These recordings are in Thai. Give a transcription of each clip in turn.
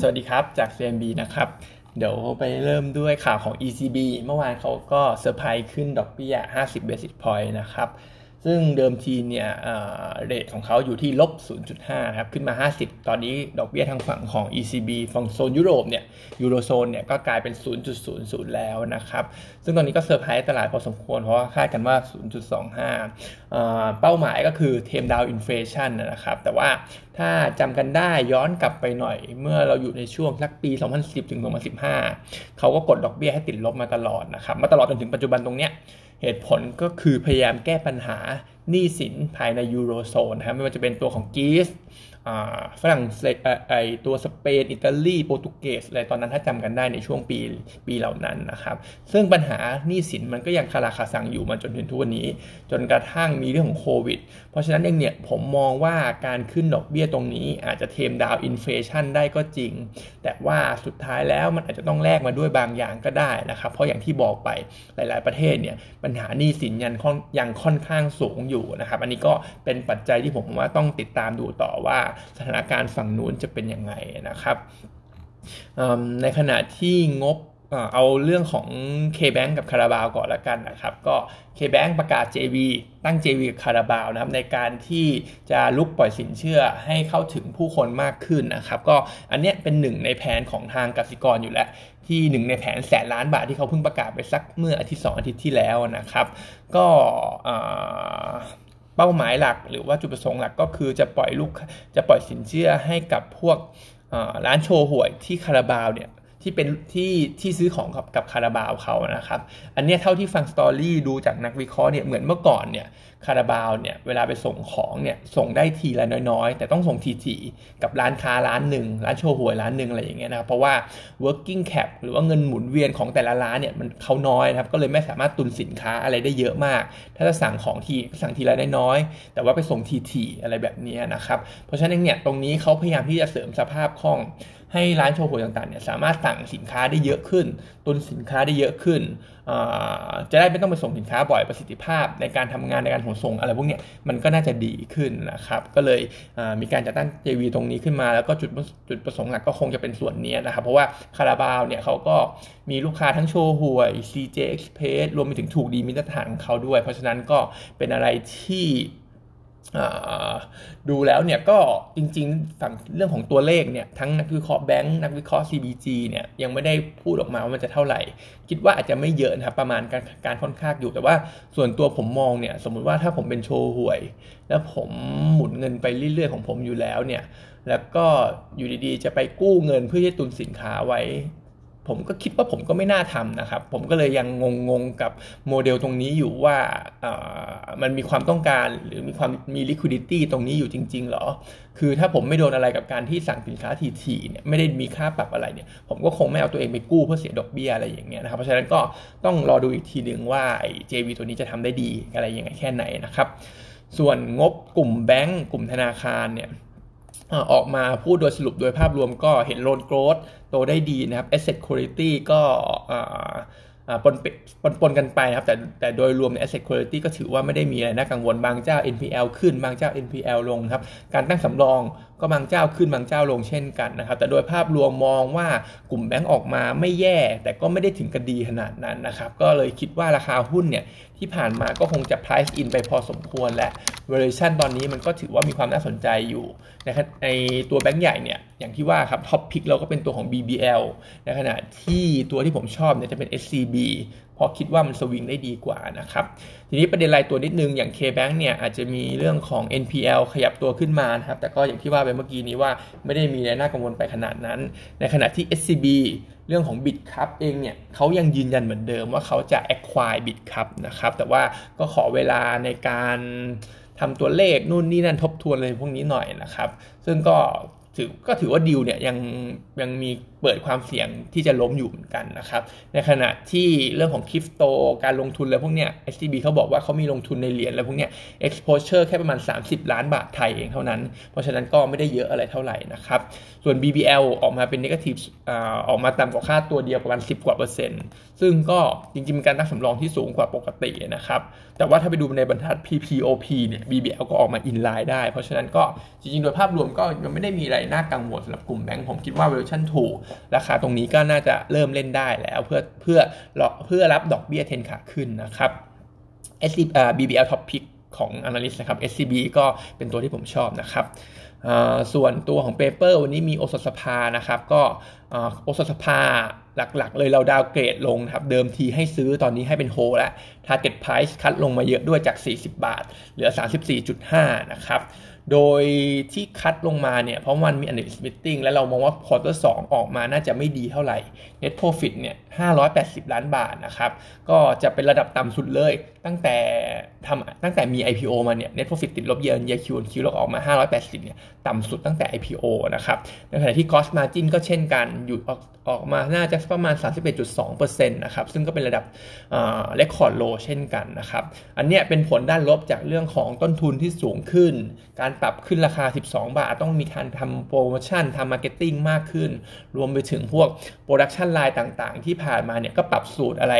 สวัสดีครับจาก CMB นะครับ เดี๋ยวไปเริ่มด้วยข่าวของ ECB เมื่อวานเขาก็เซอร์ไพรส์ขึ้นดอกเบี้ย 50 basis point นะครับ ซึ่งเดิมทีเนี่ย rate ของเขาอยู่ที่ลบ 0.5 ครับ ขึ้นมา 50 ตอนนี้ดอกเบี้ยทางฝั่งของ ECB ฝั่งโซนยุโรปเนี่ย ยูโรโซนเนี่ยก็กลายเป็น 0.00 แล้วนะครับ ซึ่งตอนนี้ก็เซอร์ไพรส์ตลาดพอสมควร เพราะว่าคาดกันว่า 0.25 เป้าหมายก็คือ tame down inflation นะครับ แต่ว่าถ้าจำกันได้ย้อนกลับไปหน่อย เมื่อเราอยู่ในช่วงสักปี 2010 ถึง 2015 เขาก็กดดอกเบี้ยให้ติดลบมาตลอดนะครับ มาตลอดจนถึงปัจจุบันตรงเนี้ย เหตุผลก็คือพยายามแก้ปัญหา หนี้สินภายในยูโรโซนนะครับไม่ว่าจะเป็นตัวของกรีซฝรั่งเศสไอตัวสเปน อิตาลีโปรตุเกสอะไรตอนนั้นถ้าจำกันได้ในช่วงปีปีเหล่านั้นนะครับ ซึ่งปัญหาหนี้สินมันก็ยังคาราคาซังอยู่มาจนถึงทุกวันนี้ จนกระทั่งมีเรื่องของโควิด เพราะฉะนั้นเองเนี่ยผมมองว่าการขึ้นดอกเบี้ยตรงนี้อาจจะ tame down inflation ได้ก็จริง แต่ว่าสุดท้ายแล้วมันอาจจะต้องแลกมาด้วยบางอย่างก็ได้นะครับ เพราะอย่างที่บอกไปหลาย ๆ ประเทศเนี่ยปัญหาหนี้สินยังยังค่อนข้างสูงอยู่นะครับ อันนี้ก็เป็นปัจจัยที่ผมว่าต้องติดตามดูต่อว่าสถานการณ์ฝั่งนู้นจะเป็นยังไงนะครับในขณะที่งบ เอาเรื่องของ K-Bank กับคาราบาวก่อนละกันนะครับ ก็ K-Bank ประกาศ JV ตั้ง JV กับคาราบาวนะครับในการที่จะลุกปล่อยสินเชื่อให้เข้าถึงผู้คนมากขึ้นนะครับ ก็อันเนี้ยเป็นหนึ่งในแผนของทางกสิกรอยู่แล้วที่หนึ่งในแผนแสนล้านบาทที่เขาเพิ่งประกาศไปสักเมื่ออาทิตย์สองอาทิตย์ที่แล้วนะครับ ก็เป้าหมายหลักหรือว่าจุดประสงค์หลักก็คือจะปล่อยลูกจะปล่อยสินเชื่อให้กับพวกร้านโชว์หวยที่คาราบาวเนี่ย ที่เป็นที่ที่ซื้อของกับกับคาราบาวเขานะครับ อันนี้เท่าที่ฟังสตอรี่ดูจากนักวิเคราะห์เนี่ยเหมือนเมื่อก่อนเนี่ยคาราบาวเนี่ยเวลาไปส่งของเนี่ยส่งได้ทีละน้อยๆ แต่ต้องส่งทีๆกับร้านค้าร้านหนึ่งร้านโชว์หวยร้านหนึ่งอะไรอย่างเงี้ยนะครับเพราะว่า working cap หรือว่าเงินหมุนเวียนของแต่ละร้านเนี่ยมันเขาน้อยนะครับก็เลยไม่สามารถตุนสินค้าอะไรได้เยอะมาก ถ้าจะสั่งของทีสั่งทีละน้อยๆแต่ว่าไปส่งทีๆอะไรแบบนี้นะครับเพราะฉะนั้นเนี่ยตรงนี้เขาพยายามที่จะเสริมสภาพคล่อง ให้ร้านโชว์หวยต่างๆเนี่ยสามารถสั่งสินค้าได้เยอะขึ้น ตุนสินค้าได้เยอะขึ้น จะได้ไม่ต้องไปส่งสินค้าบ่อยประสิทธิภาพ ในการทำงานในการขนส่งอะไรพวกเนี้มันก็น่าจะดีขึ้นนะครับ ก็เลยมีการจัดตั้ง JV ตรงนี้ขึ้นมา แล้วก็จุดจุดประสงค์หลักก็คงจะเป็นส่วนนี้นะครับ เพราะว่าคาราบาวเนี่ยเขาก็มีลูกค้าทั้งโชว์หวย CJ Express รวมไปถึงถูกดีมิตรฐานของเขาด้วย เพราะฉะนั้นก็เป็นอะไรที่ ดูแล้วเนี่ยก็จริงๆฝั่งเรื่องของตัวเลขเนี่ยทั้งนักวิเคราะห์แบงก์นักวิเคราะห์ CBG เนี่ยยังไม่ได้พูดออกมาว่ามันจะเท่าไหร่ คิดว่าอาจจะไม่เยอะนะครับประมาณการการค่อนข้างอยู่ แต่ว่าส่วนตัวผมมองเนี่ยสมมุติว่าถ้าผมเป็นโชว์หวย แล้วผมหมุนเงินไปเรื่อยๆของผมอยู่แล้วเนี่ยแล้วก็อยู่ดีๆ จะไปกู้เงินเพื่อที่ตุนสินค้าไว้ ผมก็คิดว่าผมก็ไม่น่าทำนะครับ ผมก็เลยยังงงๆกับโมเดลตรงนี้อยู่ว่ามันมีความต้องการหรือมีความมี liquidity ตรงนี้อยู่จริงๆหรอ คือถ้าผมไม่โดนอะไรกับการที่สั่งสินค้าทีๆเนี่ยไม่ได้มีค่าปรับอะไรเนี่ยผมก็คงไม่เอาตัวเองไปกู้เพื่อเสียดอกเบี้ยอะไรอย่างเงี้ยนะครับ เพราะฉะนั้นก็ต้องรอดูอีกทีหนึ่งว่าไอ้ JV ตัวนี้จะทำได้ดีอะไรยังไงแค่ไหนนะครับ ส่วนงบกลุ่มแบงก์กลุ่มธนาคารเนี่ย ออกมาพูดโดยสรุปโดยภาพรวมก็เห็นโลนโกรดโตได้ดีนะครับ asset quality ก็ปนปนปนกันไปครับ แต่แต่โดยรวมใน asset quality ก็ถือว่าไม่ได้มีอะไรน่ากังวลบางเจ้า NPL ขึ้นบางเจ้า NPL ลงครับ การตั้งสำรองก็บางเจ้าขึ้นบางเจ้าลงเช่นกันนะครับ แต่โดยภาพรวมมองว่ากลุ่มแบงก์ออกมาไม่แย่ แต่ก็ไม่ได้ถึงกระดีขนาดนั้นนะครับ ก็เลยคิดว่าราคาหุ้นเนี่ยที่ผ่านมาก็คงจะ price in ไปพอสมควรและ valuation ตอนนี้มันก็ถือว่ามีความน่าสนใจอยู่นะครับในตัวแบงก์ใหญ่เนี่ยอย่างที่ว่าครับท็อปพิกเราก็เป็นตัวของ BBL ในขณะที่ตัวที่ผมชอบเนี่ยจะเป็น SCB เพราะคิดว่ามันสวิงได้ดีกว่านะครับ ทีนี้ประเด็นรายตัวนิดนึงอย่าง K-Bank เนี่ยอาจจะมีเรื่องของ NPL ขยับตัวขึ้นมานะครับ แต่ก็อย่างที่ว่าไปเมื่อกี้นี้ว่าไม่ได้มีอะไรน่ากังวลไปขนาดนั้น ในขณะที่ SCB เรื่องของ Bit ครับเองเนี่ยเขายังยืนยันเหมือนเดิมว่าเขาจะ acquire Bit ครับนะครับ แต่ว่าก็ขอเวลาในการทำตัวเลขนู่นนี่นั่นทบทวนเลยพวกนี้หน่อยนะครับ ซึ่งก็ ถือก็ถือว่าดิวเนี่ยยังยังมีเปิดความเสี่ยงที่จะล้มอยู่เหมือนกันนะครับ ในขณะที่เรื่องของคริปโตการลงทุนอะไรพวกเนี้ย STB เขาบอกว่าเขามีลงทุนในเหรียญอะไรพวกเนี้ย exposure แค่ประมาณ 30 ล้านบาทไทยเองเท่านั้น เพราะฉะนั้นก็ไม่ได้เยอะอะไรเท่าไหร่นะครับ ส่วน BBL ออกมาเป็น negative ออกมาต่ำกว่าค่าตัวเดียวประมาณ 10 กว่าเปอร์เซ็นต์ ซึ่งก็จริงๆมีการตั้งสำรองที่สูงกว่าปกตินะครับ แต่ว่าถ้าไปดูในบรรทัด PPOP เนี่ย BBL ก็ออกมา in line ได้ เพราะฉะนั้นก็จริงๆ โดยภาพรวมก็ยังไม่ได้มีอะไรน่ากังวลสำหรับกลุ่มแบงก์ผมคิดว่า valuation ถูก ราคาตรงนี้ก็น่าจะเริ่มเล่นได้แล้วเพื่อเพื่อเพื่อรับดอกเบี้ยเทนขาขึ้นนะครับ SC BBL Top Pick ของ Analyst นะครับ SCB ก็เป็นตัวที่ผมชอบนะครับส่วนตัวของเปเปอร์วันนี้มีโอสสภานะครับ ก็โอสสภาหลักๆ เลยเราดาวเกรดลงนะครับ เดิมทีให้ซื้อตอนนี้ให้เป็นโฮแล้ว Target Price คัดลงมาเยอะด้วยจาก 40 บาท เหลือ 34.5 นะครับ โดยที่คัดลงมาเนี่ยเพราะมันมี analyst meeting และเรามองว่า quarter 2 ออกมาน่าจะไม่ดีเท่าไหร่ net profit เนี่ย580 ล้านบาทนะครับ ก็จะเป็นระดับต่ำสุดเลย ตั้งแต่ทำตั้งแต่มี IPO มาเนี่ย net profit ติดลบเยือนเยคิวคิวลออกมา 580เนี่ยต่ำสุดตั้งแต่ IPO นะครับในขณะที่ gross margin ก็เช่นกันอยู่ออกออกมาน่าจะประมาณ 31.2%นะครับซึ่งก็เป็นระดับ record low เช่นกันนะครับ อันนี้เป็นผลด้านลบจากเรื่องของต้นทุนที่สูงขึ้น การปรับขึ้นราคา 12 บาท ต้องมีการทำโปรโมชั่นทำ marketing มากขึ้น รวมไปถึงพวก production line ต่างๆ ที่ผ่านมาเนี่ยก็ปรับสูตรอะไร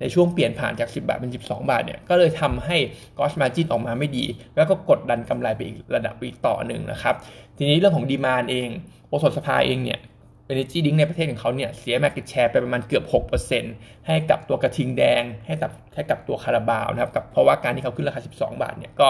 ในช่วงเปลี่ยนผ่านจาก 10 บาทเป็น 12 บาทเนี่ยก็เลยทำให้gross margin ออกมาไม่ดี แล้วก็กดดันกำไรไปอีกระดับอีกต่อหนึ่งนะครับ ทีนี้เรื่องของ demand เองโอสถสภาเองเนี่ย Energy Drink ในประเทศของเขาเนี่ยเสีย Market Share ไปประมาณเกือบ 6%ให้กับตัวกระทิงแดง ให้กับให้กับตัวคาราบาวนะครับกับเพราะว่าการที่เขาขึ้นราคา 12 บาทเนี่ยก็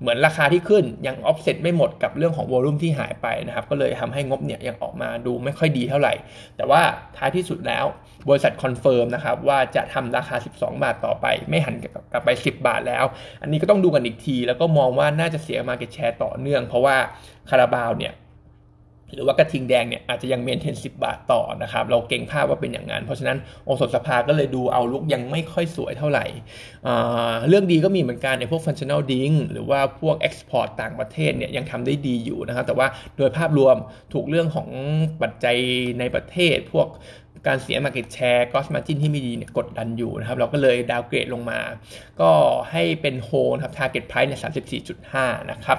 เหมือนราคาที่ขึ้นยัง offset ไม่หมดกับเรื่องของ volume ที่หายไปนะครับก็เลยทำให้งบเนี่ยยังออกมาดูไม่ค่อยดีเท่าไหร่ แต่ว่าท้ายที่สุดแล้วบริษัท confirm นะครับว่าจะทำราคา 12 บาทต่อไป ไม่หันกลับไป 10 บาทแล้ว อันนี้ก็ต้องดูกันอีกที แล้วก็มองว่าน่าจะเสีย Market Share ต่อเนื่อง เพราะว่าคาราบาวเนี่ย หรือว่ากระทิงแดงเนี่ยอาจจะยังเมนเทนสิบาทต่อนะครับ เราเก่งภาพว่าเป็นอย่างนั้น เพราะฉะนั้นโอสถสภาก็เลยดูเอาลุกยังไม่ค่อยสวยเท่าไหร่ เรื่องดีก็มีเหมือนกันในพวก functional drink หรือว่าพวก export ต่างประเทศเนี่ยยังทำได้ดีอยู่นะครับ แต่ว่าโดยภาพรวมถูกเรื่องของปัจจัยในประเทศ พวกการเสีย market share cost margin ที่ไม่ดีเนี่ยกดดันอยู่นะครับ เราก็เลยดาวเกรดลงมา ก็ให้เป็นโฮนะครับ target price เนี่ย34.5 นะครับ